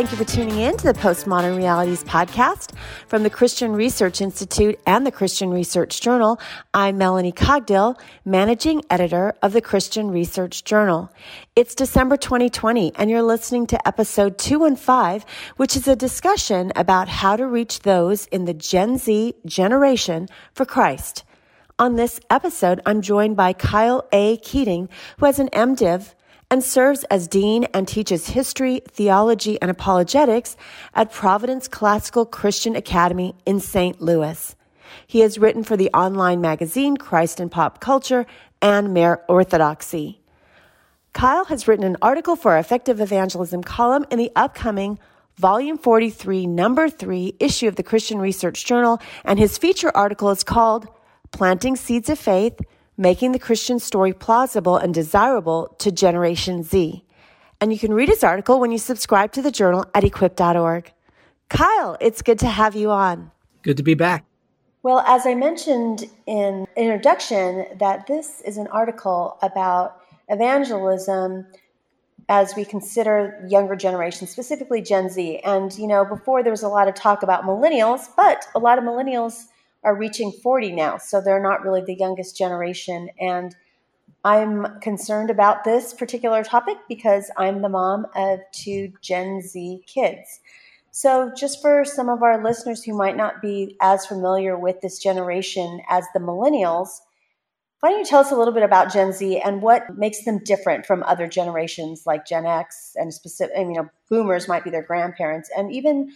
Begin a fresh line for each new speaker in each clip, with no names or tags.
Thank you for tuning in to the Postmodern Realities podcast from the Christian Research Institute and the Christian Research Journal. I'm Melanie Cogdill, managing editor of the Christian Research Journal. It's December 2020, and you're listening to episode 215, which is a discussion about how to reach those in the Gen Z generation for Christ. On this episode, I'm joined by Kyle A. Keating, who has an MDiv and serves as dean and teaches history, theology, and apologetics at Providence Classical Christian Academy in St. Louis. He has written for the online magazine Christ and Pop Culture and Mere Orthodoxy. Kyle has written an article for our Effective Evangelism column in the upcoming Volume 43, Number 3 issue of the Christian Research Journal, and his feature article is called Planting Seeds of Faith Making the Christian Story Plausible and Desirable to Generation Z. And you can read his article when you subscribe to the journal at equip.org. Kyle, it's good to have you on.
Good to be back.
Well, as I mentioned in introduction, that this is an article about evangelism as we consider younger generations, specifically Gen Z. And, you know, before there was a lot of talk about millennials, but a lot of millennials are reaching 40 now, so they're not really the youngest generation. And I'm concerned about this particular topic because I'm the mom of two Gen Z kids. So, just for some of our listeners who might not be as familiar with this generation as the millennials, why don't you tell us a little bit about Gen Z and what makes them different from other generations like Gen X and specific, you know, boomers might be their grandparents and even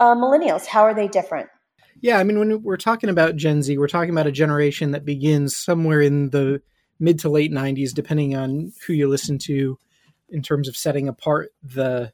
uh, millennials? How are they different?
Yeah, I mean, when we're talking about Gen Z, we're talking about a generation that begins somewhere in the mid to late 90s, depending on who you listen to in terms of setting apart the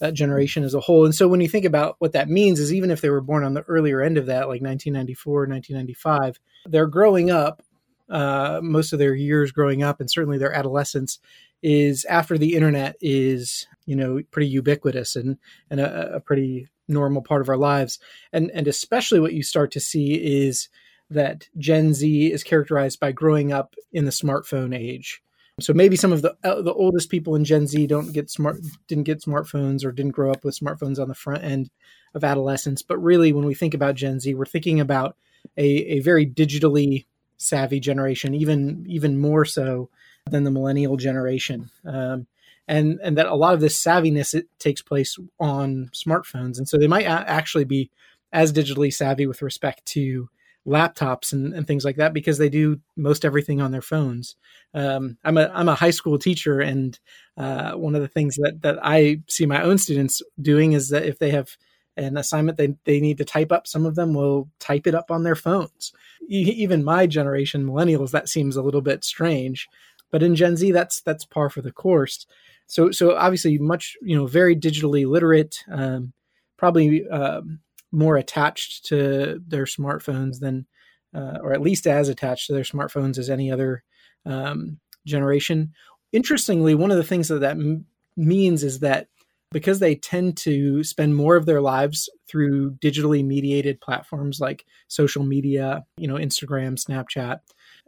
that generation as a whole. And so when you think about what that means is even if they were born on the earlier end of that, like 1994, 1995, they're growing up, uh, most of their years growing up, and certainly their adolescence is after the internet is, you know, pretty ubiquitous and, and a, a pretty normal part of our lives. And and especially what you start to see is that Gen Z is characterized by growing up in the smartphone age. So maybe some of the uh, the oldest people in Gen Z don't get smart didn't get smartphones or didn't grow up with smartphones on the front end of adolescence. But really, when we think about Gen Z, we're thinking about a, a very digitally savvy generation, even even more so than the millennial generation. Um, and and that a lot of this savviness it takes place on smartphones. And so they might actually be as digitally savvy with respect to laptops and, and things like that because they do most everything on their phones. Um, i'm a i'm a high school teacher and uh, one of the things that that i see my own students doing is that if they have an assignment they, they need to type up some of them will type it up on their phones. Even my generation millennials that seems a little bit strange. But in gen z that's that's par for the course so so obviously much you know very digitally literate um, probably um, more attached to their smartphones than uh, or at least as attached to their smartphones as any other um, generation. Interestingly one of the things that that m- means is that because they tend to spend more of their lives through digitally mediated platforms like social media you know instagram snapchat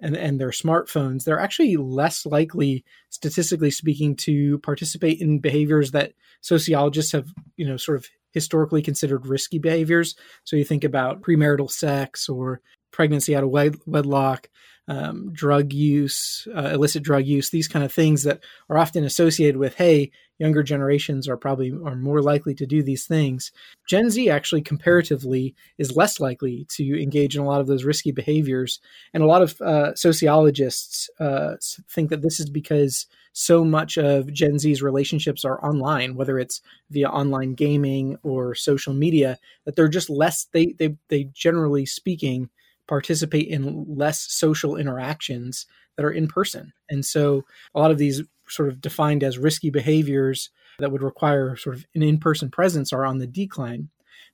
and, and their smartphones, they're actually less likely, statistically speaking, to participate in behaviors that sociologists have, you know, sort of historically considered risky behaviors. So you think about premarital sex or pregnancy out of wed- wedlock, um, drug use, uh, illicit drug use, these kind of things that are often associated with, hey, younger generations are probably are more likely to do these things. Gen Z actually comparatively is less likely to engage in a lot of those risky behaviors, and a lot of uh, sociologists uh, think that this is because so much of Gen Z's relationships are online, whether it's via online gaming or social media, that they're just less. They they they generally speaking participate in less social interactions that are in person. And so a lot of these sort of defined as risky behaviors that would require sort of an in person presence are on the decline.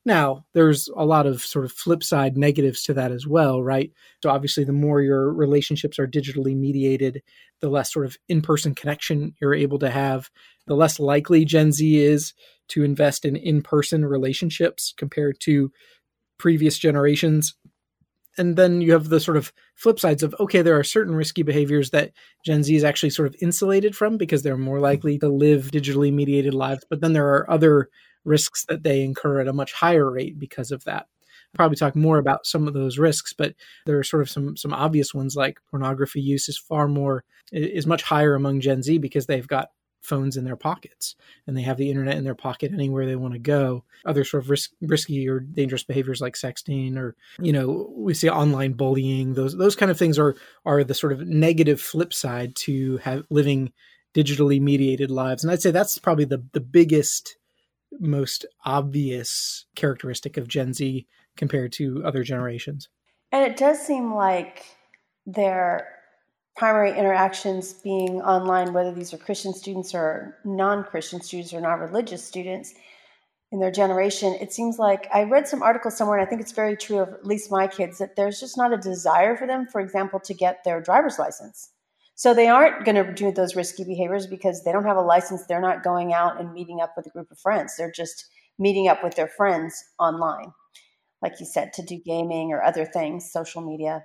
Now, there's a lot of sort of flip side negatives to that as well, right? So, obviously, the more your relationships are digitally mediated, the less sort of in person connection you're able to have, the less likely Gen Z is to invest in in person relationships compared to previous generations and then you have the sort of flip sides of okay there are certain risky behaviors that gen z is actually sort of insulated from because they're more mm-hmm. likely to live digitally mediated lives but then there are other risks that they incur at a much higher rate because of that. I'll probably talk more about some of those risks but there are sort of some some obvious ones like pornography use is far more is much higher among gen z because they've got phones in their pockets and they have the internet in their pocket anywhere they want to go. Other sort of risk, risky or dangerous behaviors like sexting or, you know, we see online bullying, those those kind of things are are the sort of negative flip side to have living digitally mediated lives. And I'd say that's probably the the biggest most obvious characteristic of Gen Z compared to other generations.
And it does seem like they're primary interactions being online, whether these are Christian students or non Christian students or non religious students in their generation, it seems like I read some articles somewhere, and I think it's very true of at least my kids, that there's just not a desire for them, for example, to get their driver's license. So they aren't going to do those risky behaviors because they don't have a license. They're not going out and meeting up with a group of friends. They're just meeting up with their friends online, like you said, to do gaming or other things, social media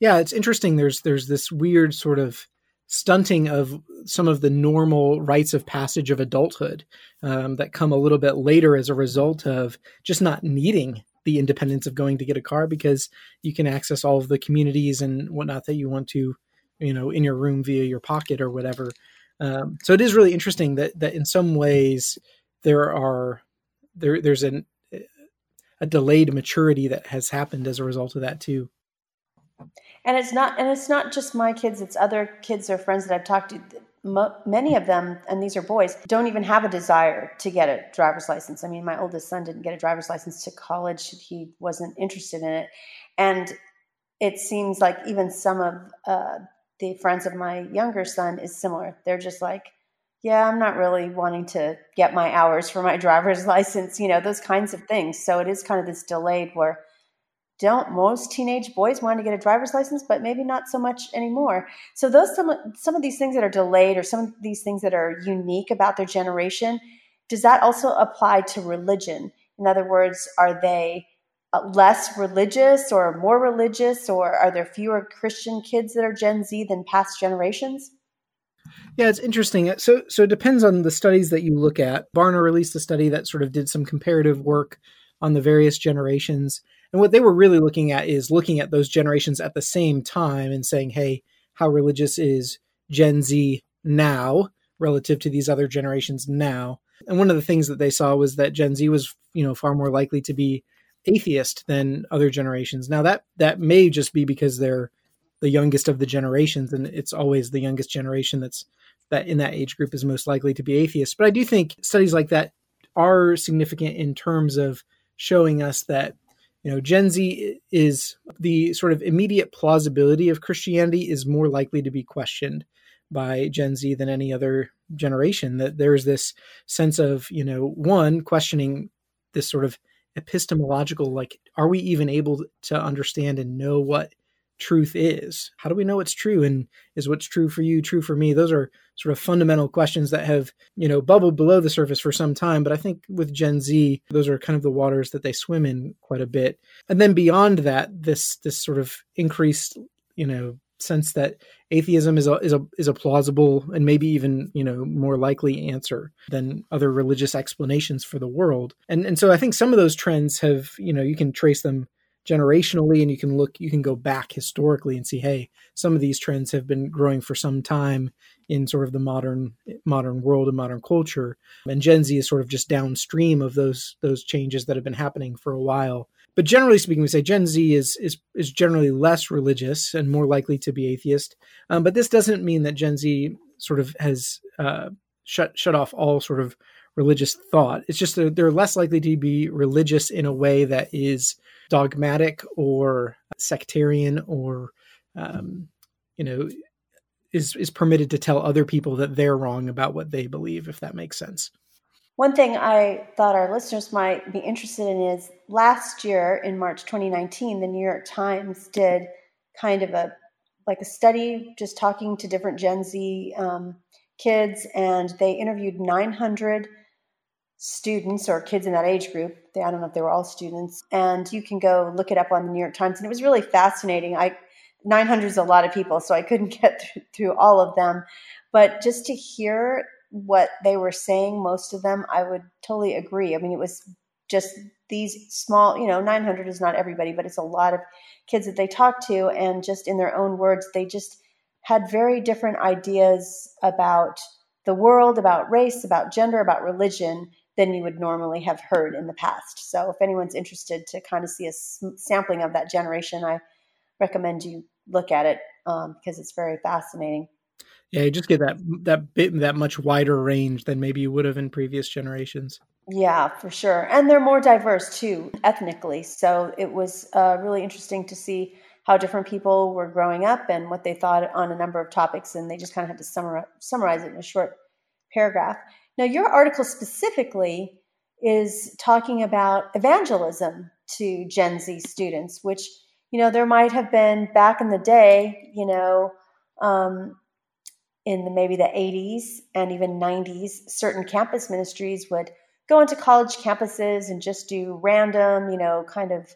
yeah, it's interesting. There's there's this weird sort of stunting of some of the normal rites of passage of adulthood um, that come a little bit later as a result of just not needing the independence of going to get a car because you can access all of the communities and whatnot that you want to, you know, in your room via your pocket or whatever. Um, so it is really interesting that that in some ways there are there there's an a delayed maturity that has happened as a result of that too
and it's not and it's not just my kids it's other kids or friends that i've talked to. Many of them and these are boys don't even have a desire to get a driver's license. I mean my oldest son didn't get a driver's license to college he wasn't interested in it. And it seems like even some of uh, the friends of my younger son is similar. They're just like yeah i'm not really wanting to get my hours for my driver's license you know those kinds of things. So it is kind of this delayed where don't most teenage boys want to get a driver's license but maybe not so much anymore so those some some of these things that are delayed or some of these things that are unique about their generation does that also apply to religion in other words are they uh, less religious or more religious or are there fewer christian kids that are gen z than past generations
yeah, it's interesting. So, so it depends on the studies that you look at. Barna released a study that sort of did some comparative work on the various generations, and what they were really looking at is looking at those generations at the same time and saying, hey, how religious is Gen Z now relative to these other generations now? And one of the things that they saw was that Gen Z was, you know, far more likely to be atheist than other generations. Now that that may just be because they're the youngest of the generations and it's always the youngest generation that's that in that age group is most likely to be atheist. But I do think studies like that are significant in terms of showing us that you know gen z is the sort of immediate plausibility of christianity is more likely to be questioned by gen z than any other generation that there's this sense of you know one questioning this sort of epistemological like are we even able to understand and know what truth is? How do we know it's true? And is what's true for you true for me? Those are sort of fundamental questions that have you know bubbled below the surface for some time. But i think with gen z those are kind of the waters that they swim in quite a bit. And then beyond that this this sort of increased you know sense that atheism is a is a is a plausible and maybe even you know more likely answer than other religious explanations for the world. And and so i think some of those trends have you know you can trace them generationally and you can look you can go back historically and see hey some of these trends have been growing for some time in sort of the modern modern world and modern culture. And gen z is sort of just downstream of those those changes that have been happening for a while. But generally speaking we say gen z is is is generally less religious and more likely to be atheist. Um, but this doesn't mean that gen z sort of has uh, shut shut off all sort of religious thought. It's just that they're less likely to be religious in a way that is dogmatic or sectarian or um, you know is is permitted to tell other people that they're wrong about what they believe if that makes sense.
One thing i thought our listeners might be interested in is last year in march 2019 the new york times did kind of a like a study just talking to different gen z um, kids and they interviewed 900 students or kids in that age group. They, I don't know if they were all students. And you can go look it up on the New York Times. And it was really fascinating. I 900 is a lot of people, so I couldn't get through, through all of them. But just to hear what they were saying, most of them, I would totally agree. I mean, it was just these small, you know, 900 is not everybody, but it's a lot of kids that they talked to. And just in their own words, they just had very different ideas about the world, about race, about gender, about religion than you would normally have heard in the past. So if anyone's interested to kind of see a sampling of that generation, I recommend you look at it um, because it's very fascinating.
Yeah, you just get that that bit that much wider range than maybe you would have in previous generations.
Yeah, for sure, and they're more diverse too ethnically. So it was uh, really interesting to see how different people were growing up and what they thought on a number of topics, and they just kind of had to summarize, summarize it in a short paragraph. Now, your article specifically is talking about evangelism to Gen Z students, which, you know, there might have been back in the day, you know, um, in the, maybe the 80s and even 90s, certain campus ministries would go into college campuses and just do random, you know, kind of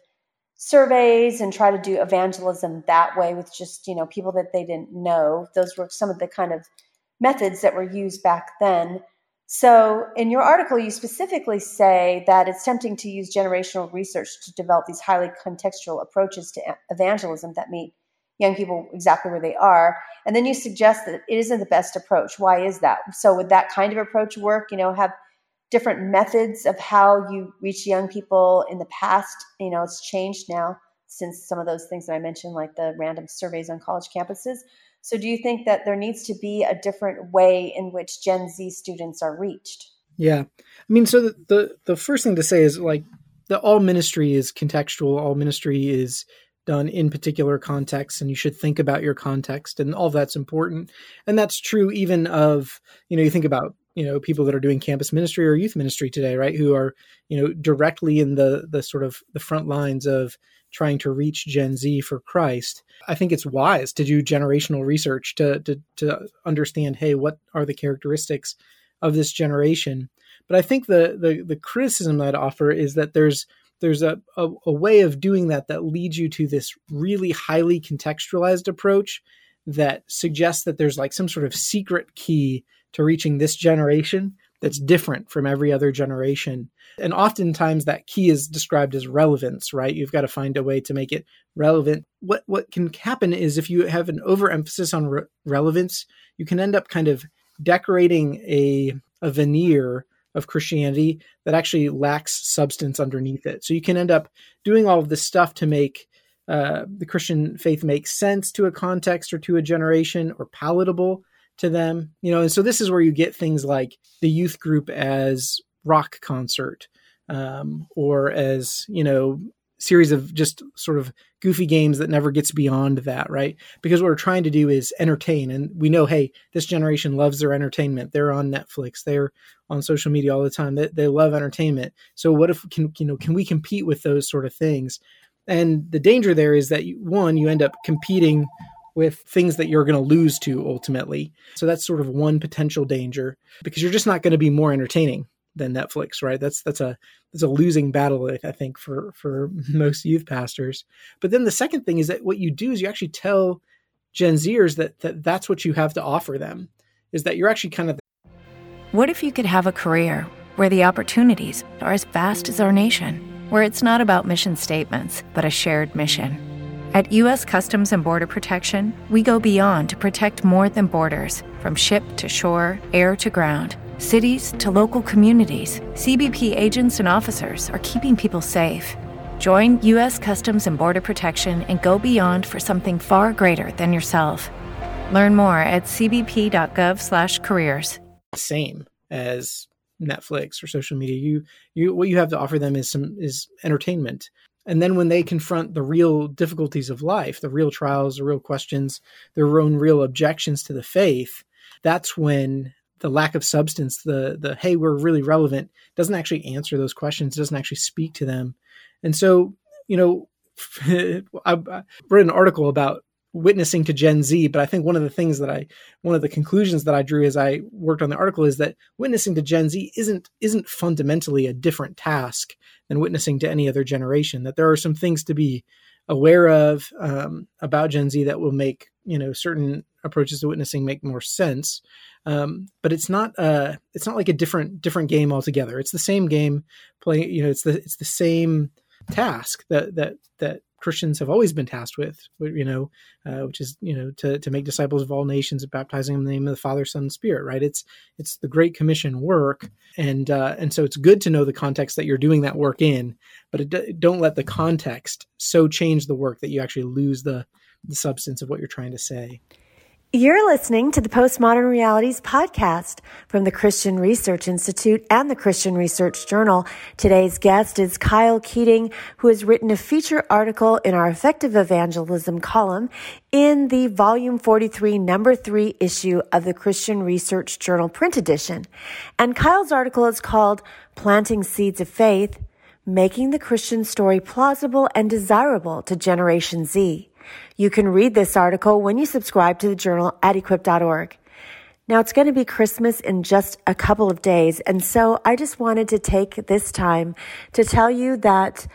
surveys and try to do evangelism that way with just, you know, people that they didn't know. Those were some of the kind of methods that were used back then. So, in your article, you specifically say that it's tempting to use generational research to develop these highly contextual approaches to evangelism that meet young people exactly where they are. And then you suggest that it isn't the best approach. Why is that? So, would that kind of approach work? You know, have different methods of how you reach young people in the past? You know, it's changed now since some of those things that I mentioned, like the random surveys on college campuses. So, do you think that there needs to be a different way in which Gen Z students are reached?
Yeah, I mean, so the the, the first thing to say is like the all ministry is contextual. All ministry is done in particular contexts, and you should think about your context, and all that's important. And that's true even of you know you think about you know people that are doing campus ministry or youth ministry today, right? Who are you know directly in the the sort of the front lines of trying to reach Gen Z for Christ. I think it's wise to do generational research to, to, to understand, hey, what are the characteristics of this generation? But I think the, the, the criticism I'd offer is that there's there's a, a, a way of doing that that leads you to this really highly contextualized approach that suggests that there's like some sort of secret key to reaching this generation that's different from every other generation. And oftentimes that key is described as relevance, right? You've got to find a way to make it relevant. What what can happen is if you have an overemphasis on re- relevance, you can end up kind of decorating a a veneer of Christianity that actually lacks substance underneath it. So you can end up doing all of this stuff to make uh, the Christian faith make sense to a context or to a generation or palatable, to them you know and so this is where you get things like the youth group as rock concert um, or as you know series of just sort of goofy games that never gets beyond that right? Because what we're trying to do is entertain and we know hey this generation loves their entertainment. They're on netflix. They're on social media all the time. They, they love entertainment. So what if can you know can we compete with those sort of things? And the danger there is that you, one you end up competing with things that you're going to lose to ultimately. So that's sort of one potential danger because you're just not going to be more entertaining than Netflix, right? That's that's a that's a losing battle, I think, for for most youth pastors. But then the second thing is that what you do is you actually tell Gen Zers that, that that's what you have to offer them is that you're actually kind of.
What if you could have a career where the opportunities are as vast as our nation? where it's not about mission statements, but a shared mission. At U.S. Customs and Border Protection, we go beyond to protect more than borders from ship to shore, air to ground, cities to local communities. CBP agents and officers are keeping people safe. Join U.S. Customs and Border Protection and go beyond for something far greater than yourself. Learn more at cbp.gov/careers.
Same as Netflix or social media. You you what you have to offer them is some is entertainment. And then when they confront the real difficulties of life, the real trials, the real questions, their own real objections to the faith, that's when the lack of substance, the the hey, we're really relevant, doesn't actually answer those questions, doesn't actually speak to them. And so, you know, I, I read an article about witnessing to Gen Z, but I think one of the things that I one of the conclusions that I drew as I worked on the article is that witnessing to Gen Z isn't isn't fundamentally a different task than witnessing to any other generation. That there are some things to be aware of um, about Gen Z that will make you know certain approaches to witnessing make more sense. Um, but it's not uh, it's not like a different different game altogether. It's the same game playing. You know, it's the it's the same task that that that Christians have always been tasked with, you know, uh, which is you know to to make disciples of all nations, and baptizing them in the name of the Father, Son, and Spirit. Right? It's it's the Great Commission work, and uh, and so it's good to know the context that you're doing that work in, but it, don't let the context so change the work that you actually lose the the substance of what you're trying to say.
You're listening to the Postmodern Realities podcast from the Christian Research Institute and the Christian Research Journal. Today's guest is Kyle Keating, who has written a feature article in our Effective Evangelism column in the volume 43, number three issue of the Christian Research Journal print edition. And Kyle's article is called Planting Seeds of Faith, Making the Christian Story Plausible and Desirable to Generation Z. You can read this article when you subscribe to the journal at equip.org. Now it's going to be Christmas in just a couple of days. And so I just wanted to take this time to tell you that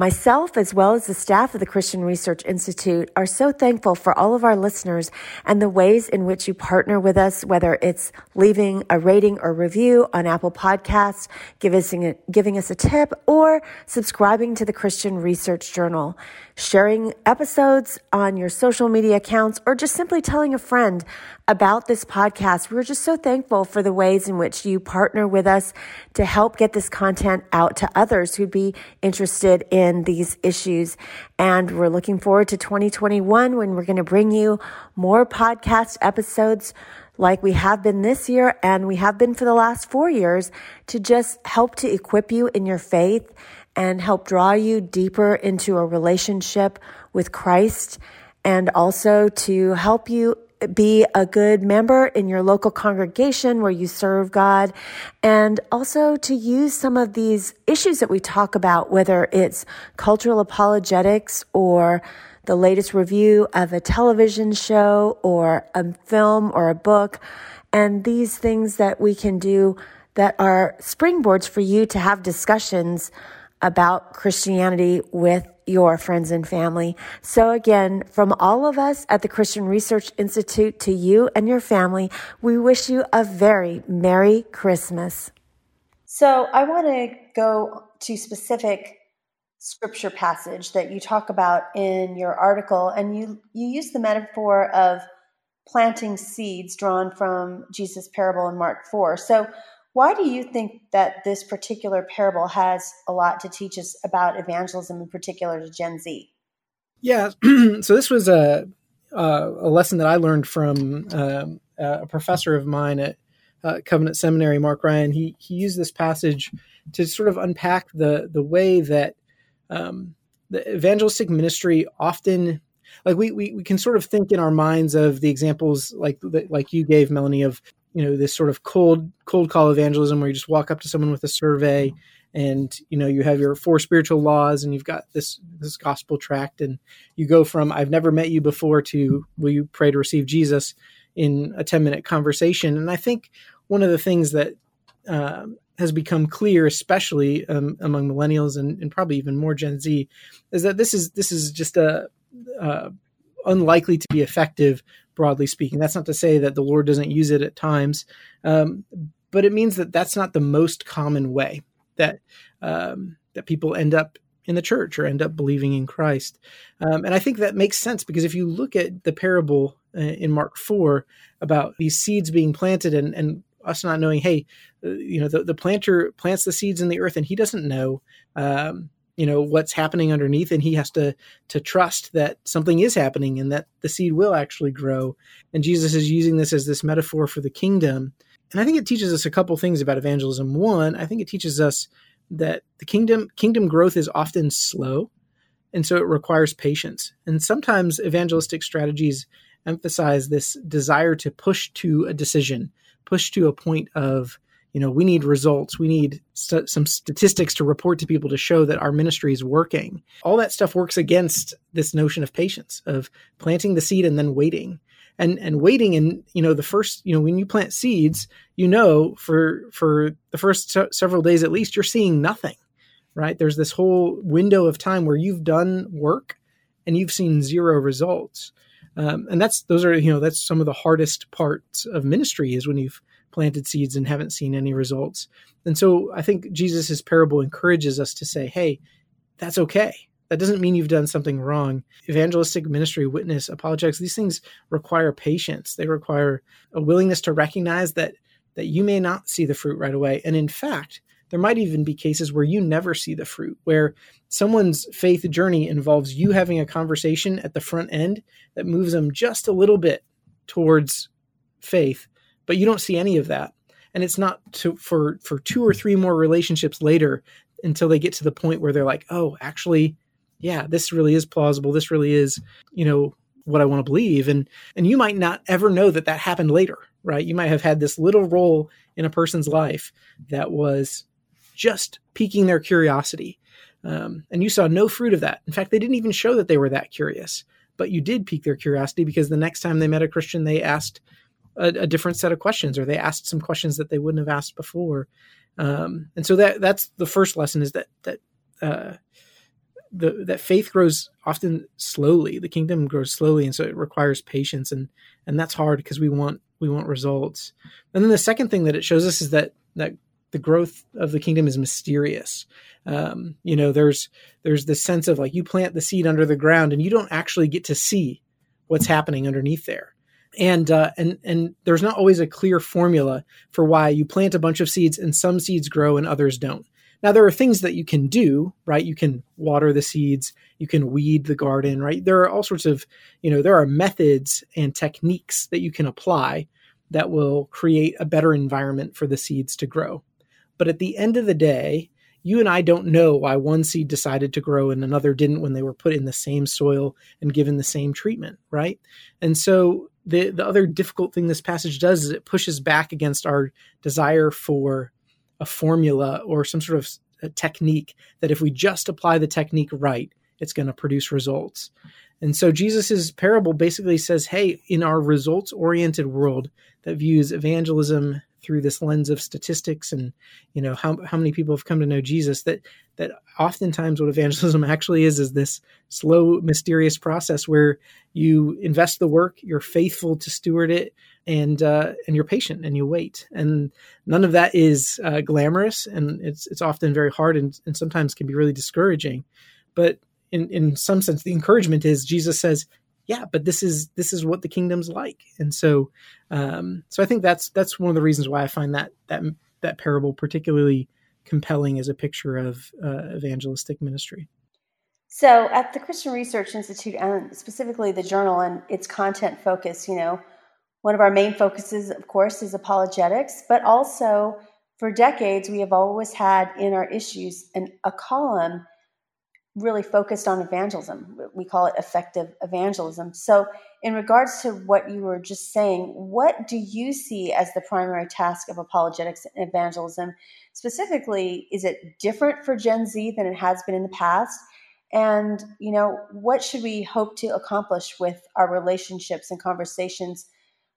Myself, as well as the staff of the Christian Research Institute, are so thankful for all of our listeners and the ways in which you partner with us, whether it's leaving a rating or review on Apple Podcasts, giving us, a, tip, or subscribing to the Christian Research Journal, sharing episodes on your social media accounts, or just simply telling a friend about this podcast. We're just so thankful for the ways in which you partner with us to help get this content out to others who'd be interested in these issues. And we're looking forward to 2021 when we're going to bring you more podcast episodes like we have been this year and we have been for the last four years to just help to equip you in your faith and help draw you deeper into a relationship with Christ and also to help you be a good member in your local congregation where you serve God. And also to use some of these issues that we talk about, whether it's cultural apologetics or the latest review of a television show or a film or a book and these things that we can do that are springboards for you to have discussions about Christianity with your friends and family. So again, from all of us at the Christian Research Institute to you and your family, we wish you a very Merry Christmas. So I want to go to specific scripture passage that you talk about in your article and you you use the metaphor of planting seeds drawn from Jesus parable in Mark 4. So why do you think that this particular parable has a lot to teach us about evangelism, in particular to Gen Z?
Yeah, so this was a a lesson that I learned from um, a professor of mine at uh, Covenant Seminary, Mark Ryan. He he used this passage to sort of unpack the the way that um, the evangelistic ministry often like we, we we can sort of think in our minds of the examples like like you gave Melanie of you know this sort of cold cold call evangelism where you just walk up to someone with a survey and you know you have your four spiritual laws and you've got this this gospel tract and you go from i've never met you before to will you pray to receive jesus? in a 10 minute conversation. And i think one of the things that uh, has become clear especially um, among millennials and, and, probably even more gen z is that this is this is just a uh, unlikely to be effective broadly speaking. That's not to say that the Lord doesn't use it at times, um, but it means that that's not the most common way that um, that people end up in the church or end up believing in Christ. Um, and I think that makes sense because if you look at the parable uh, in Mark 4 about these seeds being planted and, and us not knowing, hey, uh, you know, the, the planter plants the seeds in the earth and he doesn't know, um, you know, what's happening underneath and he has to, to trust that something is happening and that the seed will actually grow. And Jesus is using this as this metaphor for the kingdom. And I think it teaches us a couple things about evangelism. One, I think it teaches us that the kingdom kingdom growth is often slow and so it requires patience and sometimes evangelistic strategies emphasize this desire to push to a decision push to a point of you know we need results. We need st- some statistics to report to people to show that our ministry is working. All that stuff works against this notion of patience of planting the seed and then waiting. And and waiting and you know the first you know when you plant seeds you know for for the first several days at least you're seeing nothing right? There's this whole window of time where you've done work and you've seen zero results. Um, and that's those are you know that's some of the hardest parts of ministry is when you've planted seeds and haven't seen any results and so i think jesus' parable encourages us to say hey that's okay that doesn't mean you've done something wrong. Evangelistic ministry, witness, apologetics, these things require patience. They require a willingness to recognize that that you may not see the fruit right away. And in fact, there might even be cases where you never see the fruit, where someone's faith journey involves you having a conversation at the front end that moves them just a little bit towards faith, but you don't see any of that. And it's not to, for for two or three more relationships later until they get to the point where they're like, oh, actually, yeah, this really is plausible. This really is, you know, what I want to believe. And and you might not ever know that that happened later, right? You might have had this little role in a person's life that was just piquing their curiosity. Um, and you saw no fruit of that. In fact, they didn't even show that they were that curious, but you did pique their curiosity because the next time they met a Christian, they asked a, a different set of questions or they asked some questions that they wouldn't have asked before. Um, and so that that's the first lesson is that that uh, the that faith grows often slowly. The kingdom grows slowly, and so it requires patience, and and that's hard because we want we want results. And then the second thing that it shows us is that that the growth of the kingdom is mysterious. Um, you know, there's there's this sense of like you plant the seed under the ground, and you don't actually get to see what's happening underneath there. And uh, and and there's not always a clear formula for why you plant a bunch of seeds and some seeds grow and others don't. Now, there are things that you can do, right? You can water the seeds, you can weed the garden, right? There are all sorts of, you know, there are methods and techniques that you can apply that will create a better environment for the seeds to grow. But at the end of the day, you and I don't know why one seed decided to grow and another didn't when they were put in the same soil and given the same treatment, right? And so the the other difficult thing this passage does is it pushes back against our desire for a formula or some sort of technique that if we just apply the technique right, it's going to produce results. And so Jesus's parable basically says, hey, in our results oriented world that views evangelism through this lens of statistics and you know how, how many people have come to know jesus that that oftentimes what evangelism actually is is this slow mysterious process where you invest the work you're faithful to steward it and uh, and you're patient and you wait. And none of that is uh, glamorous, and it's it's often very hard and, and sometimes can be really discouraging. But in in some sense, the encouragement is Jesus says, "Yeah, but this is this is what the kingdom's like." And so, um, so I think that's that's one of the reasons why I find that that that parable particularly compelling as a picture of uh, evangelistic ministry.
So, at the Christian Research Institute, and specifically the journal and its content focus, you know, one of our main focuses, of course, is apologetics, but also for decades, we have always had in our issues an, a column really focused on evangelism. We call it effective evangelism. So, in regards to what you were just saying, what do you see as the primary task of apologetics and evangelism? Specifically, is it different for Gen Z than it has been in the past? And, you know, what should we hope to accomplish with our relationships and conversations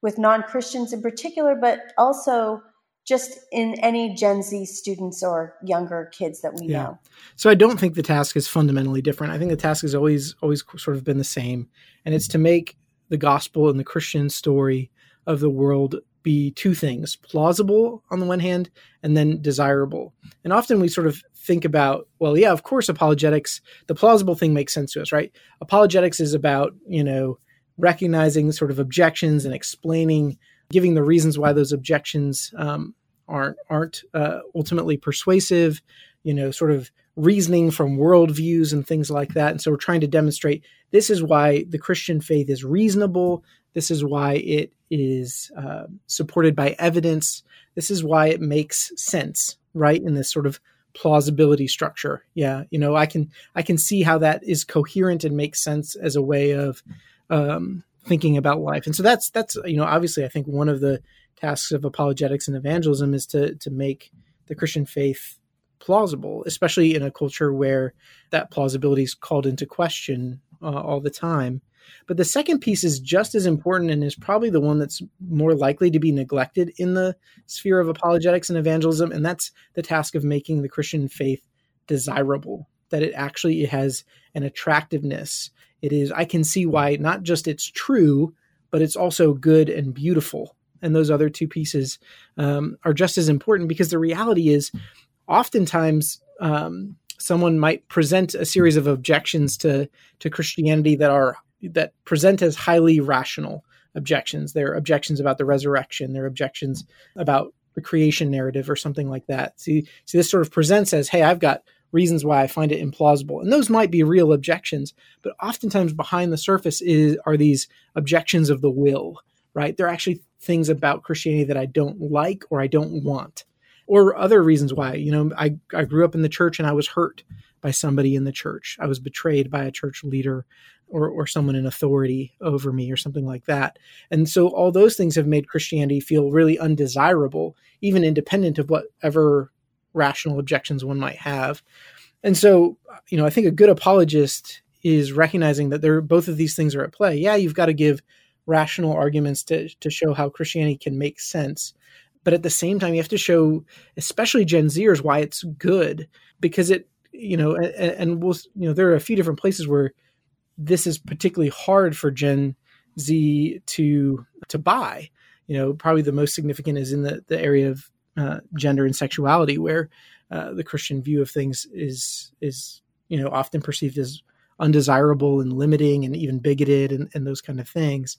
with non Christians in particular, but also just in any Gen Z students or younger kids that we yeah. know.
So I don't think the task is fundamentally different. I think the task has always always sort of been the same, and it's to make the gospel and the Christian story of the world be two things plausible on the one hand and then desirable and often we sort of think about well yeah of course apologetics the plausible thing makes sense to us right apologetics is about you know recognizing sort of objections and explaining giving the reasons why those objections um, aren't aren't uh, ultimately persuasive you know sort of reasoning from worldviews and things like that and so we're trying to demonstrate this is why the christian faith is reasonable this is why it is uh, supported by evidence. This is why it makes sense, right? In this sort of plausibility structure. Yeah, you know, I can I can see how that is coherent and makes sense as a way of um, thinking about life. And so that's that's you know obviously I think one of the tasks of apologetics and evangelism is to to make the Christian faith plausible, especially in a culture where that plausibility is called into question uh, all the time. But the second piece is just as important and is probably the one that's more likely to be neglected in the sphere of apologetics and evangelism. And that's the task of making the Christian faith desirable, that it actually has an attractiveness. It is, I can see why not just it's true, but it's also good and beautiful. And those other two pieces um, are just as important because the reality is oftentimes um, someone might present a series of objections to to Christianity that are that present as highly rational objections. They're objections about the resurrection. They're objections about the creation narrative or something like that. See, see, this sort of presents as, hey, I've got reasons why I find it implausible, and those might be real objections, but oftentimes behind the surface is are these objections of the will, right? They're actually things about Christianity that I don't like or I don't want, or other reasons why. You know, I I grew up in the church and I was hurt by somebody in the church. I was betrayed by a church leader or, or someone in authority over me or something like that. And so all those things have made Christianity feel really undesirable, even independent of whatever rational objections one might have. And so, you know, I think a good apologist is recognizing that there both of these things are at play. Yeah, you've got to give rational arguments to to show how Christianity can make sense. But at the same time, you have to show, especially Gen Zers, why it's good because it, you know, and, and we'll, you know, there are a few different places where this is particularly hard for Gen Z to to buy. You know, probably the most significant is in the, the area of uh, gender and sexuality, where uh, the Christian view of things is is you know often perceived as undesirable and limiting and even bigoted and, and those kind of things.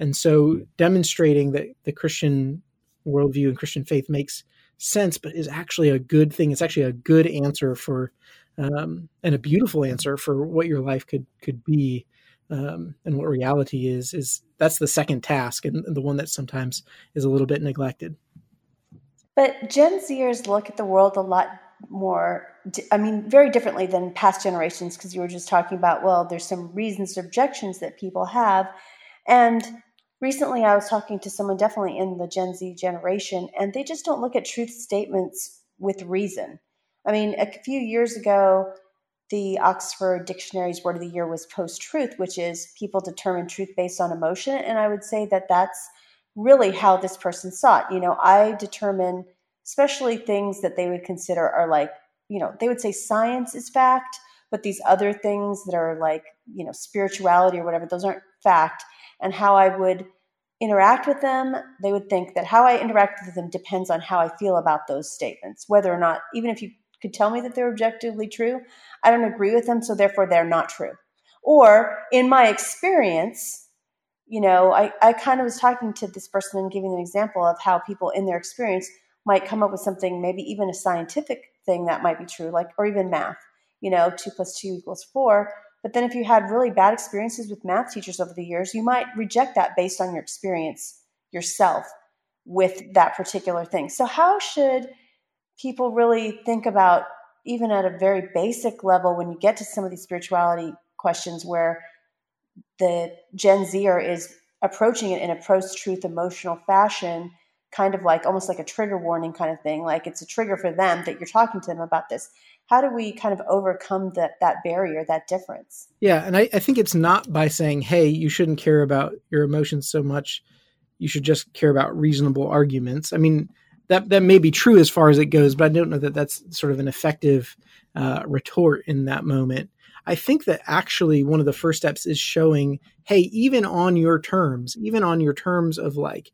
And so, demonstrating that the Christian worldview and Christian faith makes sense, but is actually a good thing. It's actually a good answer for um, and a beautiful answer for what your life could could be um, and what reality is is that's the second task and the one that sometimes is a little bit neglected
but gen zers look at the world a lot more i mean very differently than past generations because you were just talking about well there's some reasons objections that people have and recently i was talking to someone definitely in the gen z generation and they just don't look at truth statements with reason I mean, a few years ago, the Oxford Dictionary's word of the year was post truth, which is people determine truth based on emotion. And I would say that that's really how this person saw it. You know, I determine, especially things that they would consider are like, you know, they would say science is fact, but these other things that are like, you know, spirituality or whatever, those aren't fact. And how I would interact with them, they would think that how I interact with them depends on how I feel about those statements, whether or not, even if you could tell me that they're objectively true. I don't agree with them, so therefore they're not true. Or in my experience, you know, I, I kind of was talking to this person and giving an example of how people in their experience might come up with something, maybe even a scientific thing that might be true, like, or even math, you know, two plus two equals four. But then if you had really bad experiences with math teachers over the years, you might reject that based on your experience yourself with that particular thing. So, how should people really think about even at a very basic level when you get to some of these spirituality questions where the Gen Zer is approaching it in a post truth emotional fashion, kind of like almost like a trigger warning kind of thing. Like it's a trigger for them that you're talking to them about this. How do we kind of overcome that that barrier, that difference?
Yeah, and I, I think it's not by saying, hey, you shouldn't care about your emotions so much. You should just care about reasonable arguments. I mean, that that may be true as far as it goes, but I don't know that that's sort of an effective uh, retort in that moment. I think that actually one of the first steps is showing, hey, even on your terms, even on your terms of like,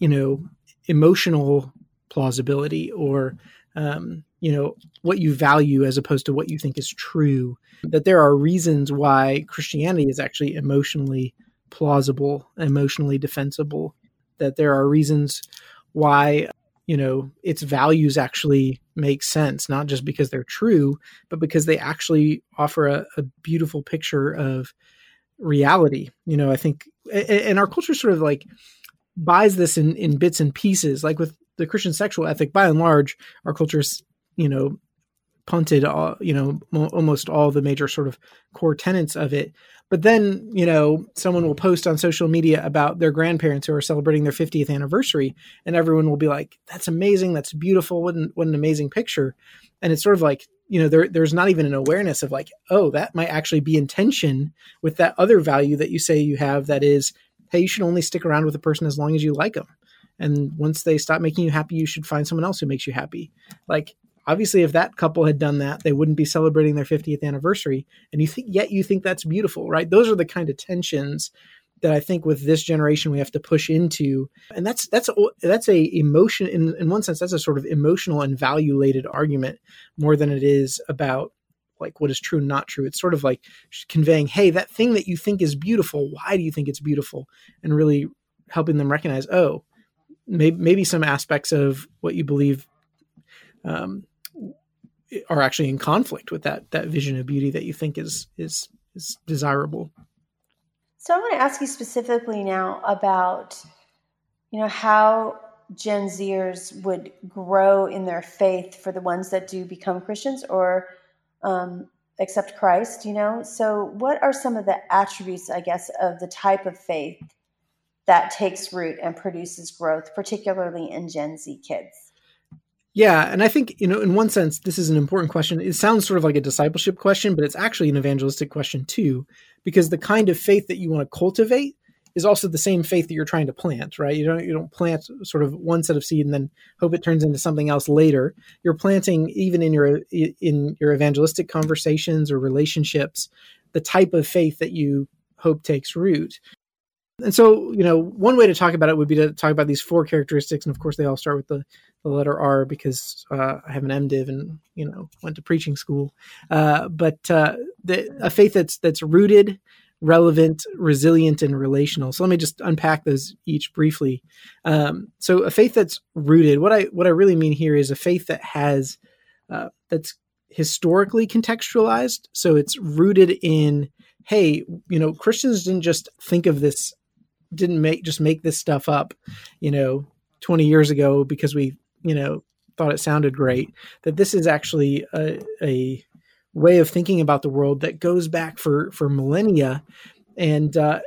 you know emotional plausibility or um, you know what you value as opposed to what you think is true that there are reasons why christianity is actually emotionally plausible emotionally defensible that there are reasons why you know its values actually make sense not just because they're true but because they actually offer a, a beautiful picture of reality you know i think and our culture sort of like buys this in in bits and pieces like with the christian sexual ethic by and large our culture's you know punted all you know almost all the major sort of core tenets of it. But then you know someone will post on social media about their grandparents who are celebrating their 50th anniversary and everyone will be like that's amazing. That's beautiful. What an, what an amazing picture. And it's sort of like you know there, there's not even an awareness of like oh that might actually be in tension with that other value that you say you have that is hey you should only stick around with a person as long as you like them and once they stop making you happy you should find someone else who makes you happy. Like obviously if that couple had done that they wouldn't be celebrating their 50th anniversary. And you think yet you think that's beautiful right? Those are the kind of tensions that I think with this generation we have to push into, and that's that's that's a emotion in in one sense that's a sort of emotional and value laden argument more than it is about like what is true and not true. It's sort of like conveying, hey, that thing that you think is beautiful, why do you think it's beautiful, and really helping them recognize, oh, maybe maybe some aspects of what you believe um, are actually in conflict with that that vision of beauty that you think is is is desirable.
So I want to ask you specifically now about you know how Gen Zers would grow in their faith for the ones that do become Christians or um, accept Christ. You know, so what are some of the attributes, I guess, of the type of faith that takes root and produces growth, particularly in Gen Z kids?
Yeah, and I think you know, in one sense, this is an important question. It sounds sort of like a discipleship question, but it's actually an evangelistic question too, because the kind of faith that you want to cultivate is also the same faith that you're trying to plant, right? You don't you don't plant sort of one set of seed and then hope it turns into something else later. You're planting even in your in your evangelistic conversations or relationships the type of faith that you hope takes root. And so, you know, one way to talk about it would be to talk about these four characteristics, and of course, they all start with the, the letter R because uh, I have an MDiv and you know went to preaching school. Uh, but uh, the, a faith that's that's rooted, relevant, resilient, and relational. So let me just unpack those each briefly. Um, so a faith that's rooted. What I what I really mean here is a faith that has uh, that's historically contextualized. So it's rooted in hey, you know, Christians didn't just think of this didn't make just make this stuff up, you know, 20 years ago because we, you know, thought it sounded great. That this is actually a, a way of thinking about the world that goes back for for millennia, and uh,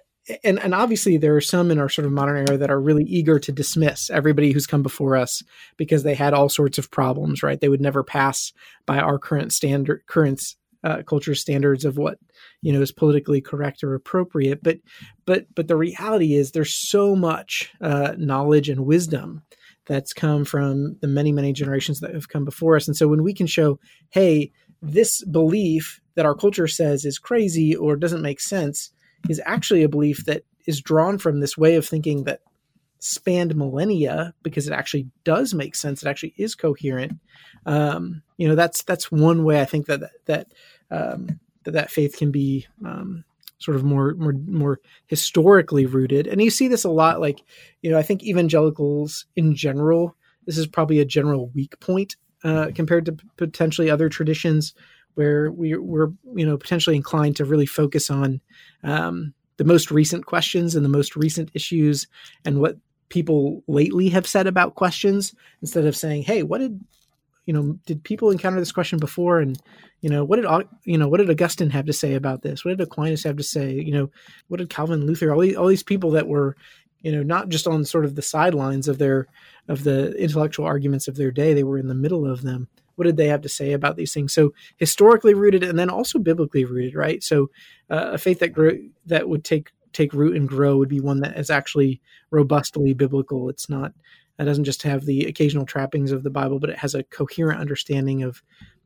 and and obviously there are some in our sort of modern era that are really eager to dismiss everybody who's come before us because they had all sorts of problems. Right? They would never pass by our current standard current uh, culture standards of what you know is politically correct or appropriate. But but but the reality is there's so much uh, knowledge and wisdom that's come from the many many generations that have come before us. And so when we can show hey this belief that our culture says is crazy or doesn't make sense is actually a belief that is drawn from this way of thinking that spanned millennia because it actually does make sense. It actually is coherent. Um, you know that's that's one way i think that that um, that that faith can be um, sort of more more more historically rooted. And you see this a lot like you know i think evangelicals in general this is probably a general weak point uh, compared to potentially other traditions where we, we're you know potentially inclined to really focus on um, the most recent questions and the most recent issues and what people lately have said about questions instead of saying hey what did you know, did people encounter this question before? And you know, what did you know, what did Augustine have to say about this? What did Aquinas have to say? You know, what did Calvin, Luther, all these all these people that were, you know, not just on sort of the sidelines of their of the intellectual arguments of their day, they were in the middle of them. What did they have to say about these things? So historically rooted, and then also biblically rooted, right? So uh, a faith that grew that would take take root and grow would be one that is actually robustly biblical. It's not it doesn't just have the occasional trappings of the Bible, but it has a coherent understanding of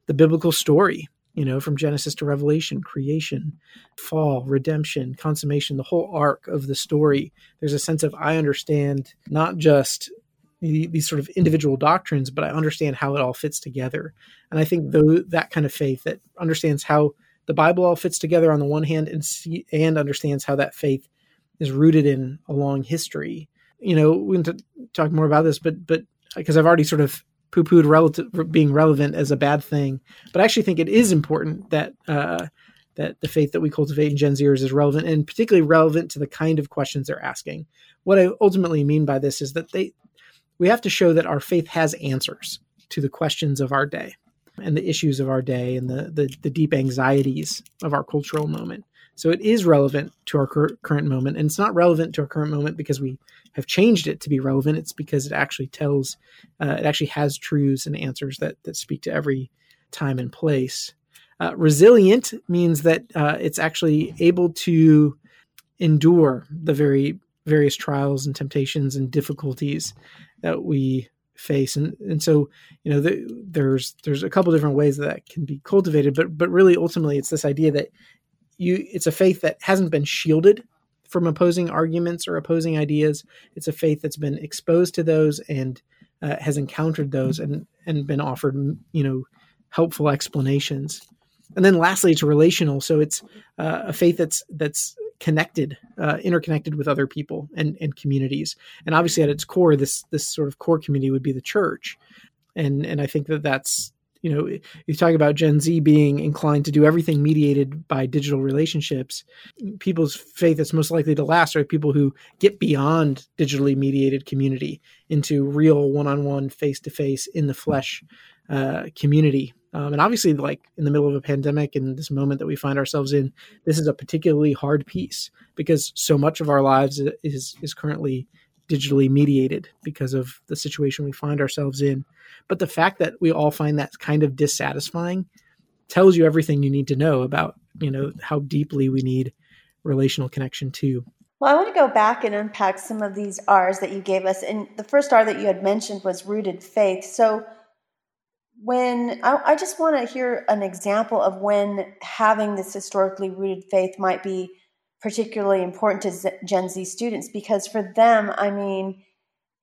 the biblical story you know, from Genesis to Revelation, creation, fall, redemption, consummation, the whole arc of the story. There's a sense of I understand not just these sort of individual doctrines, but I understand how it all fits together. And I think though that kind of faith that understands how the Bible all fits together on the one hand and see, and understands how that faith is rooted in a long history. You know, we can talk more about this, but but because I've already sort of poo-pooed relative being relevant as a bad thing, but I actually think it is important that uh, that the faith that we cultivate in Gen Zers is relevant and particularly relevant to the kind of questions they're asking. What I ultimately mean by this is that they we have to show that our faith has answers to the questions of our day and the issues of our day and the, the, the deep anxieties of our cultural moment. So it is relevant to our cur- current moment. And it's not relevant to our current moment because we have changed it to be relevant. It's because it actually tells, uh, it actually has truths and answers that, that speak to every time and place. Uh, resilient means that uh, it's actually able to endure the very various trials and temptations and difficulties that we face and and so you know the, there's there's a couple different ways that, that can be cultivated but but really ultimately it's this idea that you it's a faith that hasn't been shielded from opposing arguments or opposing ideas it's a faith that's been exposed to those and uh, has encountered those and and been offered you know helpful explanations and then lastly it's relational so it's uh, a faith that's that's connected, uh, interconnected with other people and, and communities. And obviously, at its core, this this sort of core community would be the church. And and I think that that's you know you talk about Gen Z being inclined to do everything mediated by digital relationships. People's faith that's most likely to last are people who get beyond digitally mediated community into real one-on-one, face-to-face, in the flesh uh, community um, and obviously, like in the middle of a pandemic and this moment that we find ourselves in, this is a particularly hard piece because so much of our lives is is currently digitally mediated because of the situation we find ourselves in. But the fact that we all find that kind of dissatisfying tells you everything you need to know about you know how deeply we need relational connection too.
Well, I want to go back and unpack some of these R's that you gave us. And the first R that you had mentioned was rooted faith. So when I, I just want to hear an example of when having this historically rooted faith might be particularly important to Gen Z students because for them, I mean,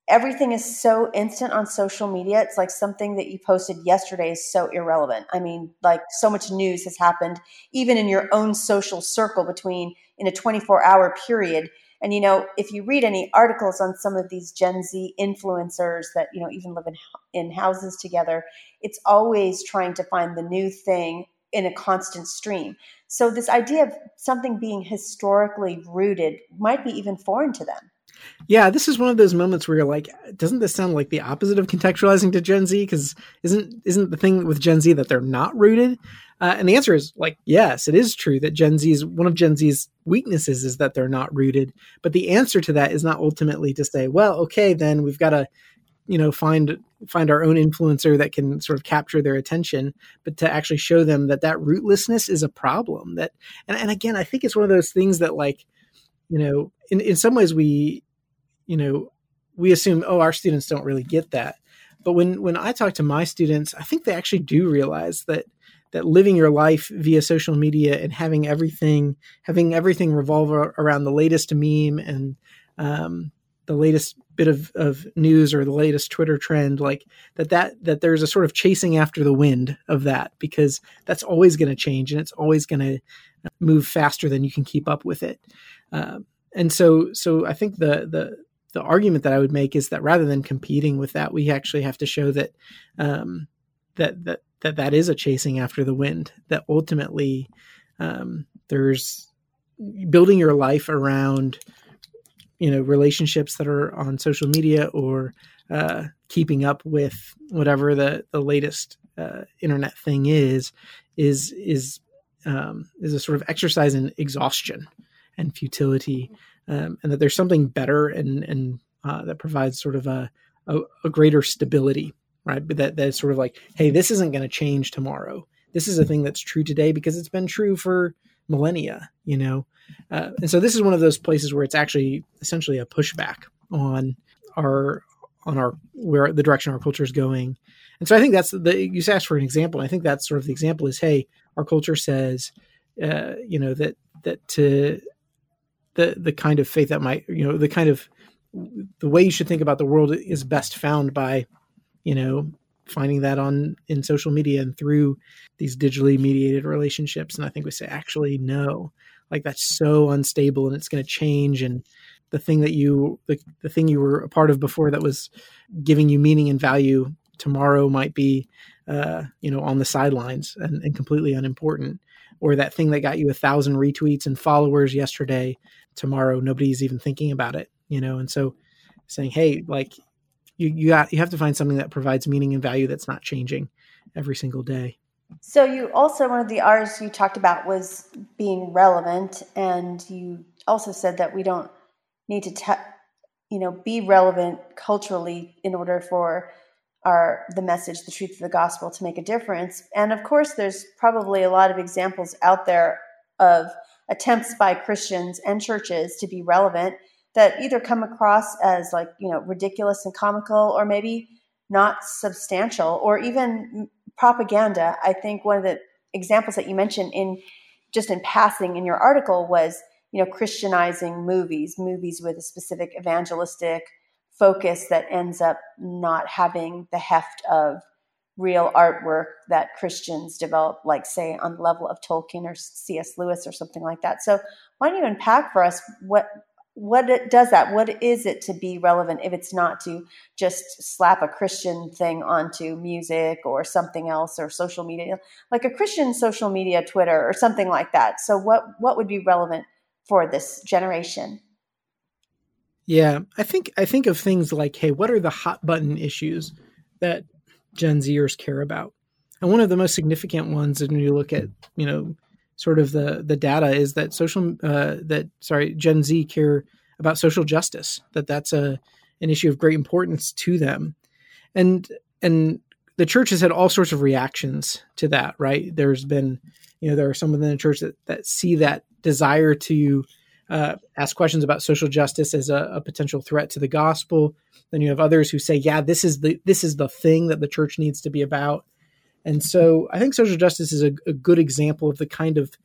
everything is so instant on social media. It's like something that you posted yesterday is so irrelevant. I mean, like so much news has happened, even in your own social circle between in a 24 hour period. And you know, if you read any articles on some of these Gen Z influencers that you know even live in in houses together, it's always trying to find the new thing in a constant stream. So this idea of something being historically rooted might be even foreign to them.
Yeah, this is one of those moments where you're like, doesn't this sound like the opposite of contextualizing to Gen Z? Because isn't isn't the thing with Gen Z that they're not rooted? Uh, and the answer is like, yes, it is true that Gen Z's one of Gen Z's weaknesses is that they're not rooted. But the answer to that is not ultimately to say, well, okay, then we've got to, you know, find find our own influencer that can sort of capture their attention, but to actually show them that that rootlessness is a problem. That and, and again, I think it's one of those things that like, you know, in in some ways we, you know, we assume, oh, our students don't really get that. But when when I talk to my students, I think they actually do realize that that living your life via social media and having everything having everything revolve around the latest meme and um, the latest bit of, of news or the latest Twitter trend, like that that that there's a sort of chasing after the wind of that because that's always going to change and it's always going to move faster than you can keep up with it. Uh, and so so I think the the the argument that I would make is that rather than competing with that, we actually have to show that um, that that that that is a chasing after the wind. That ultimately, um, there's building your life around you know relationships that are on social media or uh, keeping up with whatever the the latest uh, internet thing is is is um, is a sort of exercise in exhaustion and futility, um, and that there's something better and and uh, that provides sort of a, a, a greater stability right? But that that's sort of like, hey, this isn't going to change tomorrow. This is a thing that's true today because it's been true for millennia, you know. Uh, and so this is one of those places where it's actually essentially a pushback on our on our where the direction our culture is going. And so I think that's the you asked for an example. I think that's sort of the example is, hey, our culture says, uh, you know, that that to the the kind of faith that might, you know, the kind of the way you should think about the world is best found by, you know, finding that on in social media and through these digitally mediated relationships. And I think we say, actually, no, like that's so unstable and it's going to change. And the thing that you, the, the thing you were a part of before that was giving you meaning and value tomorrow might be, uh, you know, on the sidelines and, and completely unimportant. Or that thing that got you a thousand retweets and followers yesterday, tomorrow nobody's even thinking about it, you know. And so, saying, hey, like you you got you have to find something that provides meaning and value that's not changing every single day.
So you also one of the R's you talked about was being relevant, and you also said that we don't need to, te- you know, be relevant culturally in order for our the message, the truth of the gospel, to make a difference. And of course, there's probably a lot of examples out there of attempts by Christians and churches to be relevant that either come across as like you know ridiculous and comical or maybe not substantial or even propaganda i think one of the examples that you mentioned in just in passing in your article was you know christianizing movies movies with a specific evangelistic focus that ends up not having the heft of real artwork that Christians develop, like say on the level of Tolkien or C.S. Lewis or something like that. So why don't you unpack for us what what does that what is it to be relevant if it's not to just slap a christian thing onto music or something else or social media like a christian social media twitter or something like that? So what what would be relevant for this generation?
Yeah i think i think of things like hey what are the hot button issues that gen zers care about? And one of the most significant ones when you look at you know sort of the the data is that social uh, that sorry Gen Z care about social justice that that's a an issue of great importance to them. And and the church has had all sorts of reactions to that right? There's been you know there are some within the church that, that see that desire to uh, ask questions about social justice as a, a, potential threat to the gospel. Then you have others who say yeah this is the this is the thing that the church needs to be about and so I think social justice is a, a good example of the kind of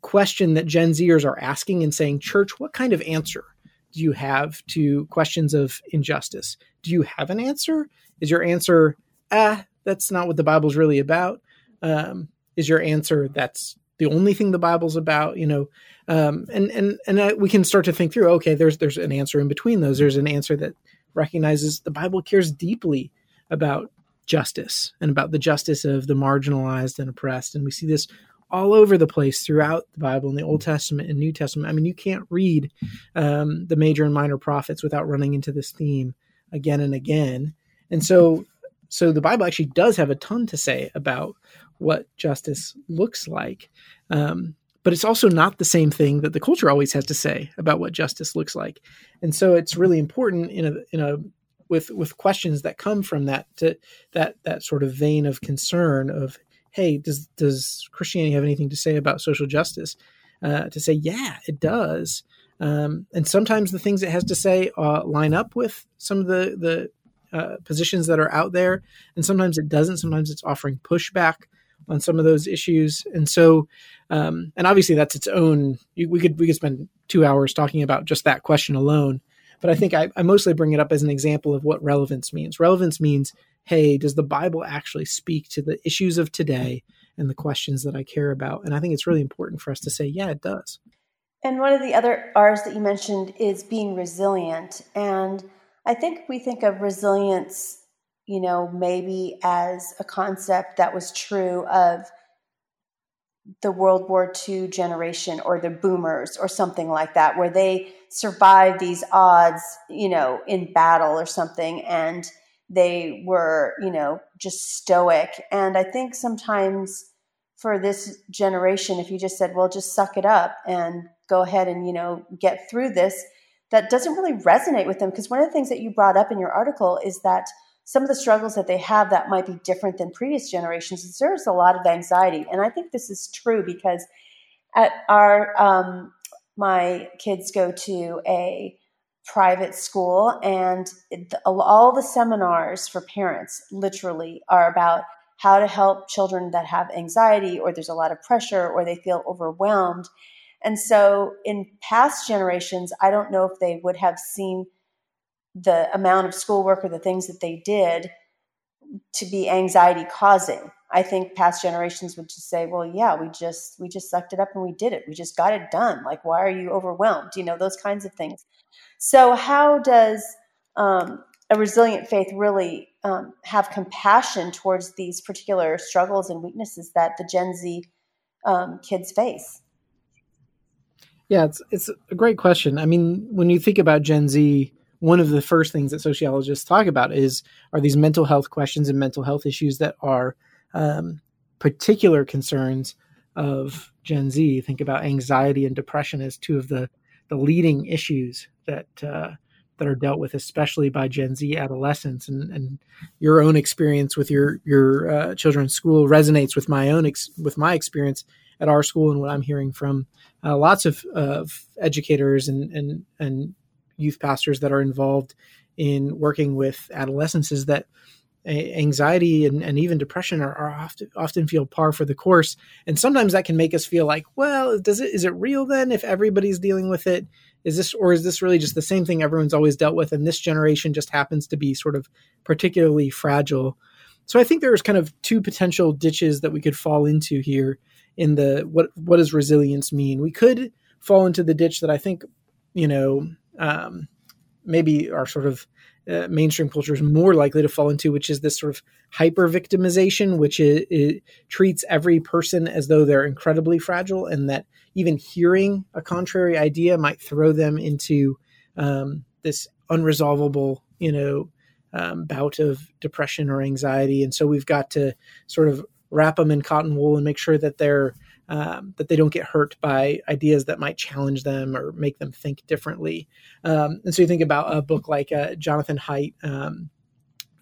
question that Gen Zers are asking and saying, Church, what kind of answer do you have to questions of injustice? Do you have an answer? Is your answer, ah, that's not what the Bible's really about? Um, is your answer that's the only thing the Bible's about? You know, um, and and and uh, we can start to think through. Okay, there's there's an answer in between those. There's an answer that recognizes the Bible cares deeply about justice and about the justice of the marginalized and oppressed. And we see this all over the place throughout the Bible in the Old Testament and New Testament. I mean, you can't read um, the major and minor prophets without running into this theme again and again. And so, so the Bible actually does have a ton to say about what justice looks like. Um, but it's also not the same thing that the culture always has to say about what justice looks like. And so it's really important in a in a with with questions that come from that to, that that sort of vein of concern of hey does does Christianity have anything to say about social justice? Uh, to say yeah it does. Um, and sometimes the things it has to say uh, line up with some of the the uh, positions that are out there. And sometimes it doesn't. Sometimes it's offering pushback on some of those issues. And so um, and obviously that's its own we could we could spend two hours talking about just that question alone but I think I, I mostly bring it up as an example of what relevance means. Relevance means, hey, does the Bible actually speak to the issues of today and the questions that I care about? And I think it's really important for us to say, yeah, it does.
And one of the other R's that you mentioned is being resilient. And I think we think of resilience, you know, maybe as a concept that was true of the World War II generation or the boomers or something like that, where they survived these odds, you know, in battle or something, and they were, you know, just stoic. And I think sometimes for this generation, if you just said, well, just suck it up and go ahead and, you know, get through this, that doesn't really resonate with them. Because one of the things that you brought up in your article is that some of the struggles that they have that might be different than previous generations is there's a lot of anxiety and i think this is true because at our um, my kids go to a private school and all the seminars for parents literally are about how to help children that have anxiety or there's a lot of pressure or they feel overwhelmed. And so in past generations, I don't know if they would have seen the amount of schoolwork or the things that they did to be anxiety causing. I think past generations would just say, "Well, yeah, we just we just sucked it up and we did it. We just got it done. Like, why are you overwhelmed? You know, those kinds of things." So, how does um, a resilient faith really um, have compassion towards these particular struggles and weaknesses that the Gen Z um, kids face?
Yeah, it's it's a great question. I mean, when you think about Gen Z, one of the first things that sociologists talk about is are these mental health questions and mental health issues that are um, particular concerns of Gen Z. Think about anxiety and depression as two of the the leading issues that uh, that are dealt with, especially by Gen Z adolescents. And, and your own experience with your your uh, children's school resonates with my own ex- with my experience at our school and what I'm hearing from uh, lots of, of educators and, and and youth pastors that are involved in working with adolescents is that anxiety and, and even depression are, are, often often feel par for the course. And sometimes that can make us feel like well does it is it real then if everybody's dealing with it? Is this or is this really just the same thing everyone's always dealt with and this generation just happens to be sort of particularly fragile? So i think there's kind of two potential ditches that we could fall into here in the what what does resilience mean? We could fall into the ditch that i think you know um, maybe our sort of uh, mainstream culture is more likely to fall into, which is this sort of hyper victimization, which it, it treats every person as though they're incredibly fragile, and that even hearing a contrary idea might throw them into um, this unresolvable, you know, um, bout of depression or anxiety. And so we've got to sort of wrap them in cotton wool and make sure that they're um, that they don't get hurt by ideas that might challenge them or make them think differently. Um, and so you think about a book like uh, Jonathan Haidt um,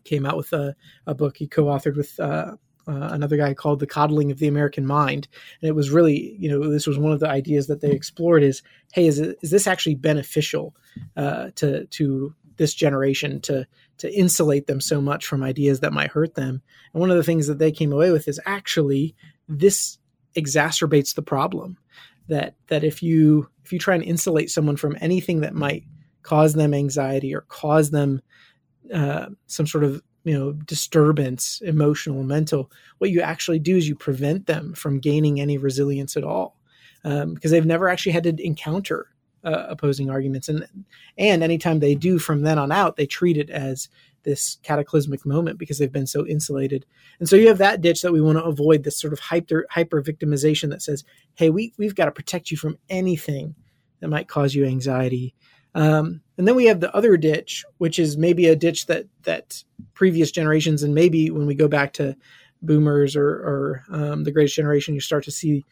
came out with a, a, book he co-authored with uh, uh, another guy called The Coddling of the American Mind. And it was really, you know, this was one of the ideas that they explored is, hey, is, it, is this actually beneficial uh, to, to this generation to, to insulate them so much from ideas that might hurt them? And one of the things that they came away with is actually this exacerbates the problem. That that if you if you try and insulate someone from anything that might cause them anxiety or cause them uh, some sort of you know disturbance emotional mental what you actually do is you prevent them from gaining any resilience at all. Um, because they've never actually had to encounter uh, opposing arguments. And and anytime they do from then on out they treat it as this cataclysmic moment because they've been so insulated. And so you have that ditch that we want to avoid this sort of hyper hyper victimization that says, "Hey, we we've got to protect you from anything that might cause you anxiety." Um, and then we have the other ditch, which is maybe a ditch that that previous generations and maybe when we go back to boomers or, or um, the greatest generation, you start to see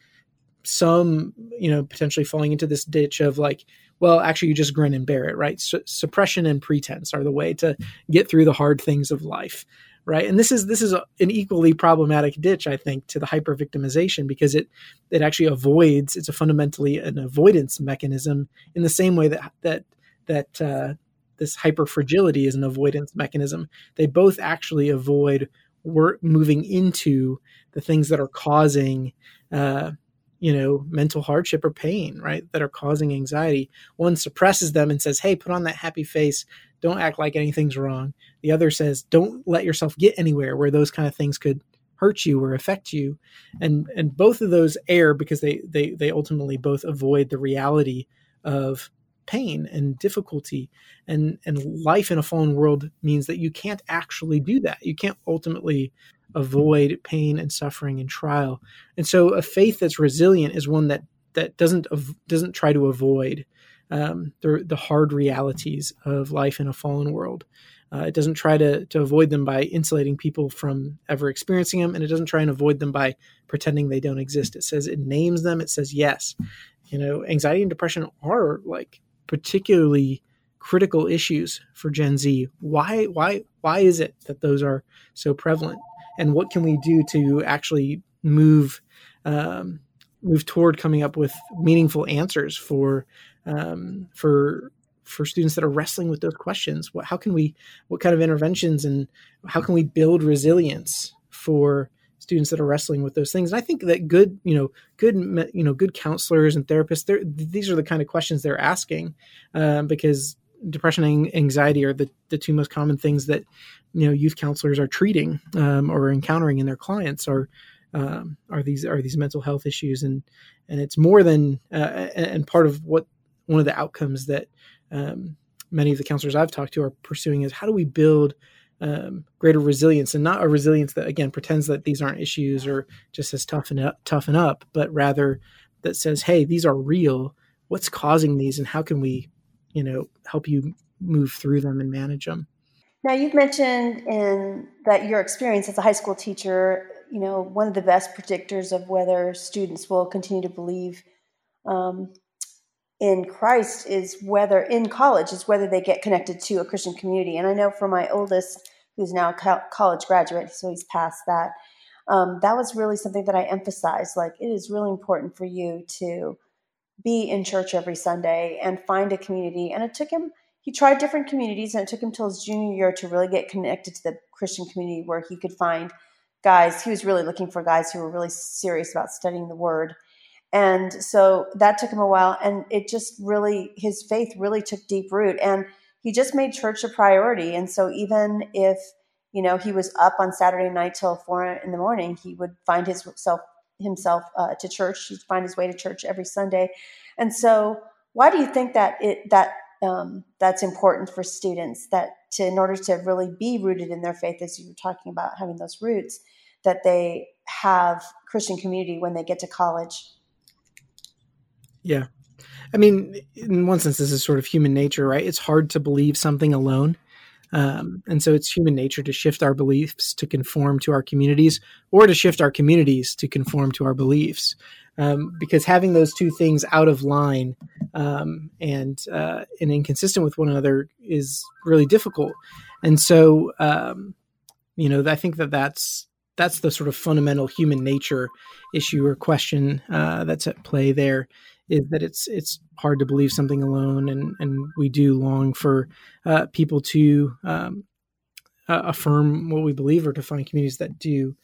some, you know, potentially falling into this ditch of like, well, actually, you just grin and bear it, right? suppression and pretense are the way to get through the hard things of life, right? And this is this is a, an equally problematic ditch, I think, to the hyper victimization because it it actually avoids. It's a fundamentally an avoidance mechanism in the same way that that that uh, this hyper fragility is an avoidance mechanism. They both actually avoid work moving into the things that are causing uh, you know mental hardship or pain right that are causing anxiety. One suppresses them and says hey put on that happy face. Don't act like anything's wrong. The other says don't let yourself get anywhere where those kind of things could hurt you or affect you. And and both of those err because they they they ultimately both avoid the reality of pain and difficulty. And and life in a fallen world means that you can't actually do that. You can't ultimately avoid pain and suffering and trial. And so a faith that's resilient is one that that doesn't doesn't try to avoid um, the, the hard realities of life in a fallen world. Uh, it doesn't try to, to avoid them by insulating people from ever experiencing them, and it doesn't try and avoid them by pretending they don't exist. It says it names them. It says yes. You know, anxiety and depression are like particularly critical issues for Gen Z. Why why why is it that those are so prevalent? And what can we do to actually move um, move toward coming up with meaningful answers for um, for for students that are wrestling with those questions what, how can we what kind of interventions and how can we build resilience for students that are wrestling with those things. And I think that good, you know, good, you know, good counselors and therapists, these are the kind of questions they're asking um, because depression and anxiety are the, the two most common things that, you know, youth counselors are treating um, or encountering in their clients are, um, are these, are these mental health issues. And, and it's more than, uh, and part of what, one of the outcomes that um, many of the counselors I've talked to are pursuing is how do we build um, greater resilience and not a resilience that again pretends that these aren't issues or just says toughen up, toughen up, but rather that says, hey, these are real. What's causing these, and how can we, you know, help you move through them and manage them?
Now, you've mentioned in that your experience as a high school teacher, you know, one of the best predictors of whether students will continue to believe um, in Christ is whether in college is whether they get connected to a Christian community. And I know for my oldest, who's now a college graduate, so he's past that. Um, that was really something that I emphasized. Like it is really important for you to be in church every Sunday and find a community. And it took him. He tried different communities, and it took him till his junior year to really get connected to the Christian community where he could find guys. He was really looking for guys who were really serious about studying the Word and so that took him a while. And it just really, his faith really took deep root. And he just made church a priority. And so even if, you know, he was up on Saturday night till four in the morning, he would find himself himself uh, to church. He'd find his way to church every Sunday. And so, why do you think that it that um, that's important for students that to in order to really be rooted in their faith, as you were talking about having those roots, that they have Christian community when they get to college?
Yeah. I mean, in one sense, this is sort of human nature, right? It's hard to believe something alone. Um, and so it's human nature to shift our beliefs to conform to our communities or to shift our communities to conform to our beliefs. Um, because having those two things out of line um, and uh, and inconsistent with one another is really difficult. And so, um, you know, I think that that's that's the sort of fundamental human nature issue or question uh, that's at play there is that it's it's hard to believe something alone, and and we do long for uh, people to um, uh, affirm what we believe or to find communities that do.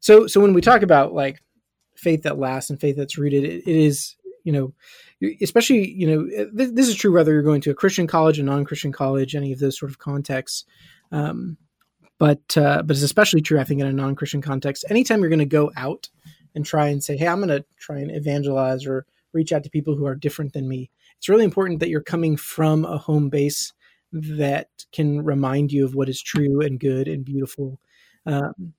So so when we talk about like faith that lasts and faith that's rooted, it, it is you know especially you know th- this is true whether you're going to a Christian college, a non-Christian college, any of those sort of contexts. Um, but uh, but it's especially true, I think, in a non-Christian context. Anytime you're going to go out and try and say, "Hey, I'm going to try and evangelize," or reach out to people who are different than me. It's really important that you're coming from a home base that can remind you of what is true and good and beautiful. Um,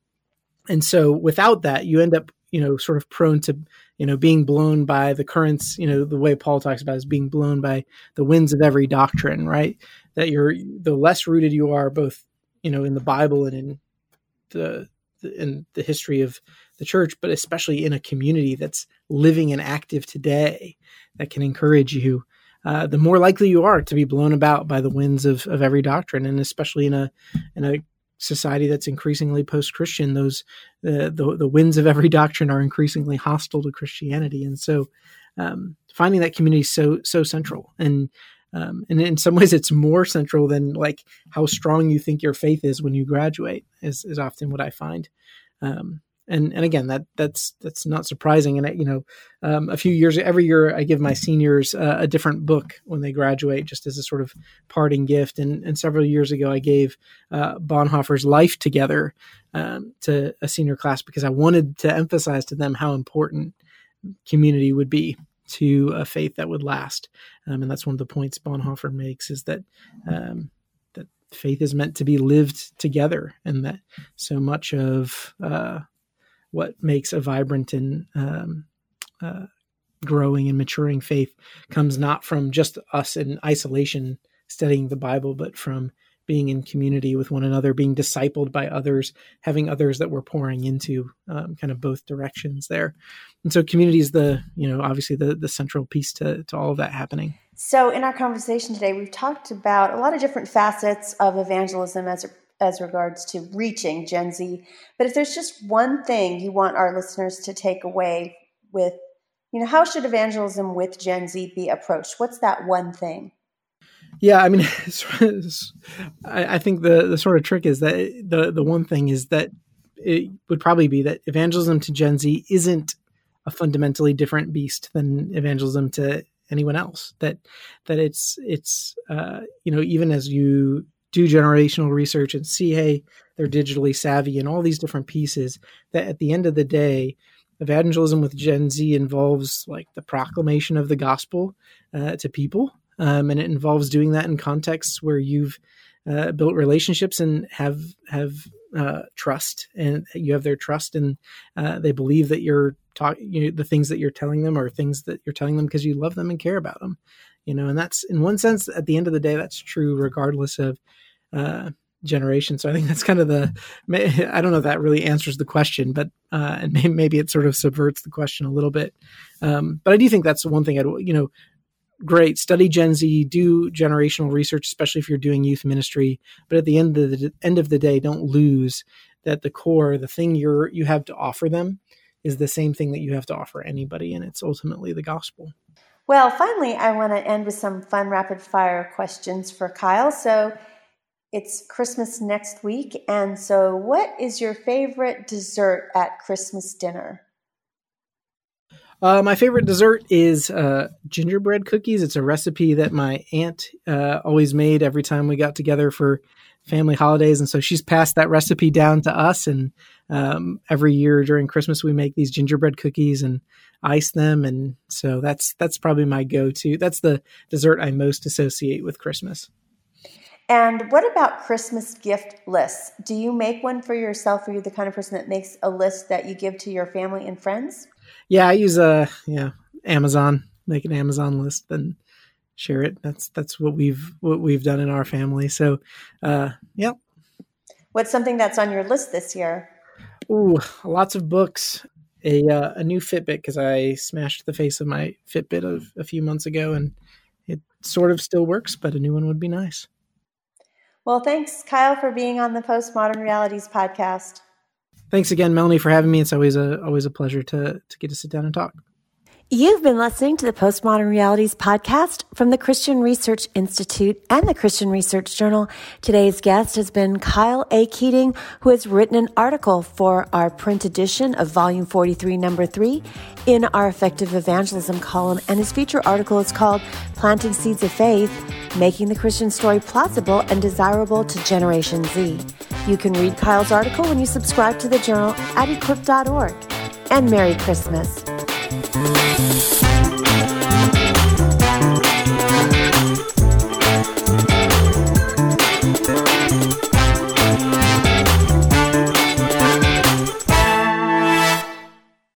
and so without that, you end up, you know, sort of prone to, you know, being blown by the currents, you know, the way Paul talks about is being blown by the winds of every doctrine, right? That you're, the less rooted you are, both, you know, in the Bible and in the, in the history of the church, but especially in a community that's living and active today that can encourage you, uh, the more likely you are to be blown about by the winds of, of every doctrine, and especially in a in a society that's increasingly post-Christian, those the the winds of every doctrine are increasingly hostile to Christianity, and so um, finding that community so so central and. Um, and in some ways, it's more central than like how strong you think your faith is when you graduate. Is, is often what I find. Um, and and again that that's that's not surprising. And you know um, a few years every year i give my seniors uh, a different book when they graduate just as a sort of parting gift. And and several years ago i gave uh, bonhoeffer's life together um, to a senior class because i wanted to emphasize to them how important community would be to a faith that would last. Um, and that's one of the points bonhoeffer makes is that um, that faith is meant to be lived together and that so much of uh, what makes a vibrant and um, uh, growing and maturing faith comes not from just us in isolation studying the Bible, but from being in community with one another, being discipled by others, having others that we're pouring into, um, kind of both directions there. And so, community is the you know obviously the the central piece to to all of that happening.
So, in our conversation today, we've talked about a lot of different facets of evangelism as it as regards to reaching Gen Z. But if there's just one thing you want our listeners to take away with, you know, how should evangelism with Gen Z be approached? What's that one thing?
Yeah, I mean, I think the the sort of trick is that the the one thing is that it would probably be that evangelism to Gen Z isn't a fundamentally different beast than evangelism to anyone else. That that it's it's uh, you know even as you do generational research and see hey they're digitally savvy and all these different pieces that at the end of the day evangelism with Gen Z involves like the proclamation of the gospel uh, to people, um, and it involves doing that in contexts where you've uh, built relationships and have have uh, trust, and you have their trust, and uh, they believe that you're talking you know, the things that you're telling them are things that you're telling them because you love them and care about them, you know, and that's in one sense at the end of the day that's true regardless of uh, generation. So I think that's kind of the, I don't know if that really answers the question, but, uh, and maybe it sort of subverts the question a little bit. Um, but I do think that's the one thing I'd, you know, great study Gen Z, do generational research, especially if you're doing youth ministry. But at the end of the end of the day, don't lose that the core, the thing you're, you have to offer them is the same thing that you have to offer anybody. And it's ultimately the gospel.
Well, finally, I want to end with some fun rapid fire questions for Kyle. So, it's Christmas next week. And so, what is your favorite dessert at Christmas dinner?
Uh, my favorite dessert is uh, gingerbread cookies. It's a recipe that my aunt uh, always made every time we got together for family holidays. And so she's passed that recipe down to us. And um, every year during Christmas, we make these gingerbread cookies and ice them. And so that's that's probably my go to. That's the dessert I most associate with Christmas.
And what about Christmas gift lists? Do you make one for yourself? Are you the kind of person that makes a list that you give to your family and friends?
Yeah, I use a yeah Amazon. Make an Amazon list and share it. That's that's what we've what we've done in our family. So, uh, yeah.
What's something that's on your list this year?
Ooh, lots of books. A uh, a new Fitbit because I smashed the face of my Fitbit a, a few months ago, and it sort of still works, but a new one would be nice.
Well, thanks, Kyle, for being on the Postmodern Realities podcast.
Thanks again, Melanie, for having me. It's always a always a pleasure to to get to sit down and talk.
You've been listening to the Postmodern Realities podcast from the Christian Research Institute and the Christian Research Journal. Today's guest has been Kyle A. Keating, who has written an article for our print edition of Volume 43, Number 3 in our Effective Evangelism column. And his feature article is called Planting Seeds of Faith, Making the Christian Story Plausible and Desirable to Generation Z. You can read Kyle's article when you subscribe to the journal at equip.org. And Merry Christmas.